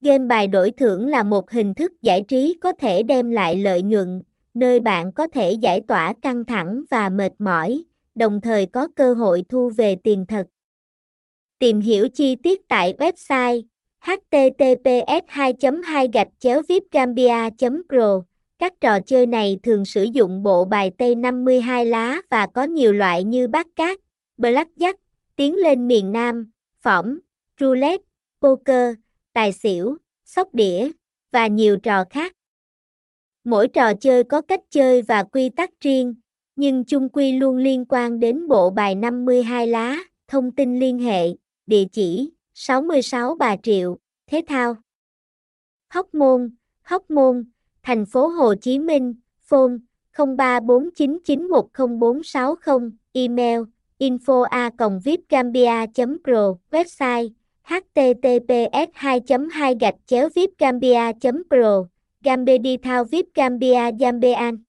Game bài đổi thưởng là một hình thức giải trí có thể đem lại lợi nhuận, nơi bạn có thể giải tỏa căng thẳng và mệt mỏi, đồng thời có cơ hội thu về tiền thật. Tìm hiểu chi tiết tại website https 2 2 gạch chéo vipgambia pro các trò chơi này thường sử dụng bộ bài tây 52 lá và có nhiều loại như bát cát, blackjack, tiến lên miền Nam, phỏng, roulette, poker, tài xỉu, sóc đĩa, và nhiều trò khác. Mỗi trò chơi có cách chơi và quy tắc riêng, nhưng chung quy luôn liên quan đến bộ bài 52 lá, thông tin liên hệ, địa chỉ 66 Bà Triệu, Thế Thao. Hóc Môn, Hóc Môn, thành phố Hồ Chí Minh, phone 0349910460, email info a vipgambia pro website https 2 2 gạch chéo vipgambia pro Gambia Thao Vipgambia Gambean